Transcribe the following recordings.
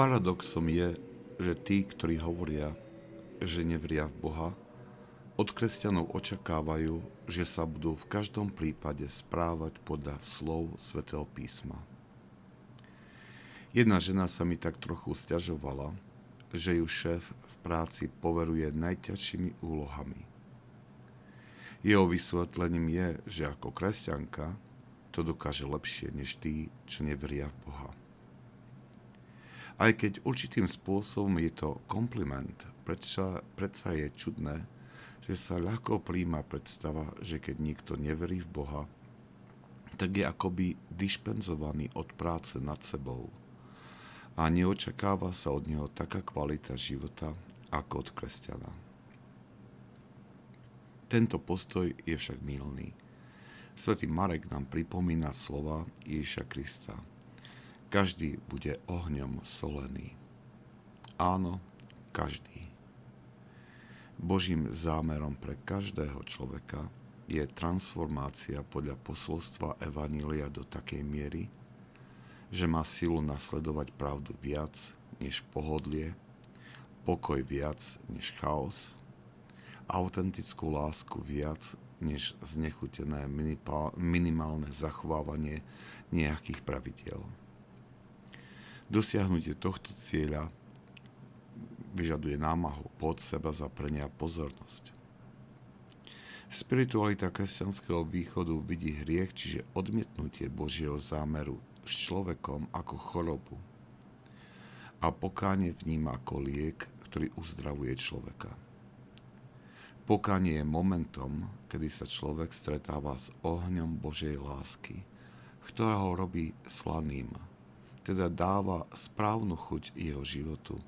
Paradoxom je, že tí, ktorí hovoria, že neveria v Boha, od kresťanov očakávajú, že sa budú v každom prípade správať podľa slov svätého písma. Jedna žena sa mi tak trochu stiažovala, že ju šéf v práci poveruje najťažšími úlohami. Jeho vysvetlením je, že ako kresťanka to dokáže lepšie než tí, čo neveria v Boha. Aj keď určitým spôsobom je to kompliment, predsa, predsa je čudné, že sa ľahko príjma predstava, že keď niekto neverí v Boha, tak je akoby dispenzovaný od práce nad sebou a neočakáva sa od neho taká kvalita života ako od kresťana. Tento postoj je však mylný. Svetý Marek nám pripomína slova Ježiša Krista. Každý bude ohňom solený. Áno, každý. Božím zámerom pre každého človeka je transformácia podľa posolstva Evanília do takej miery, že má silu nasledovať pravdu viac než pohodlie, pokoj viac než chaos, autentickú lásku viac než znechutené minimálne zachovávanie nejakých pravidiel. Dosiahnutie tohto cieľa vyžaduje námahu, pod seba zaprenia pozornosť. Spiritualita kresťanského východu vidí hriech, čiže odmietnutie Božieho zámeru s človekom ako chorobu a pokánie vníma ako liek, ktorý uzdravuje človeka. Pokánie je momentom, kedy sa človek stretáva s ohňom Božej lásky, ktorá ho robí slaným, teda dáva správnu chuť jeho životu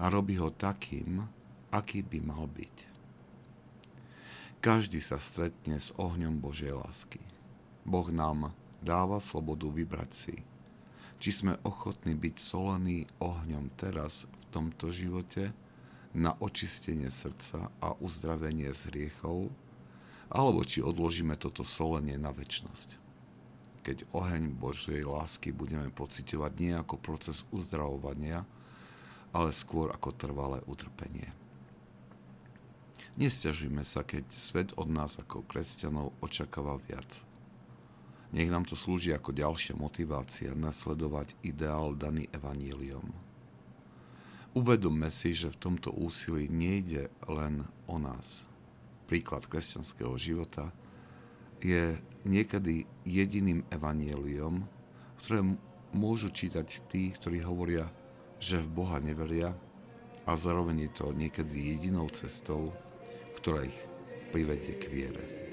a robí ho takým, aký by mal byť. Každý sa stretne s ohňom Božej lásky. Boh nám dáva slobodu vybrať si, či sme ochotní byť solení ohňom teraz v tomto živote na očistenie srdca a uzdravenie z hriechov, alebo či odložíme toto solenie na väčnosť. Keď oheň Božej lásky budeme pocitovať nie ako proces uzdravovania, ale skôr ako trvalé utrpenie. Nestiažujme sa, keď svet od nás ako kresťanov očakáva viac. Nech nám to slúži ako ďalšia motivácia nasledovať ideál daný evaníliom. Uvedomme si, že v tomto úsilí nejde len o nás. Príklad kresťanského života je niekedy jediným evaníliom, ktoré môžu čítať tí, ktorí hovoria že v Boha neveria a zároveň je to niekedy jedinou cestou, ktorá ich privedie k viere.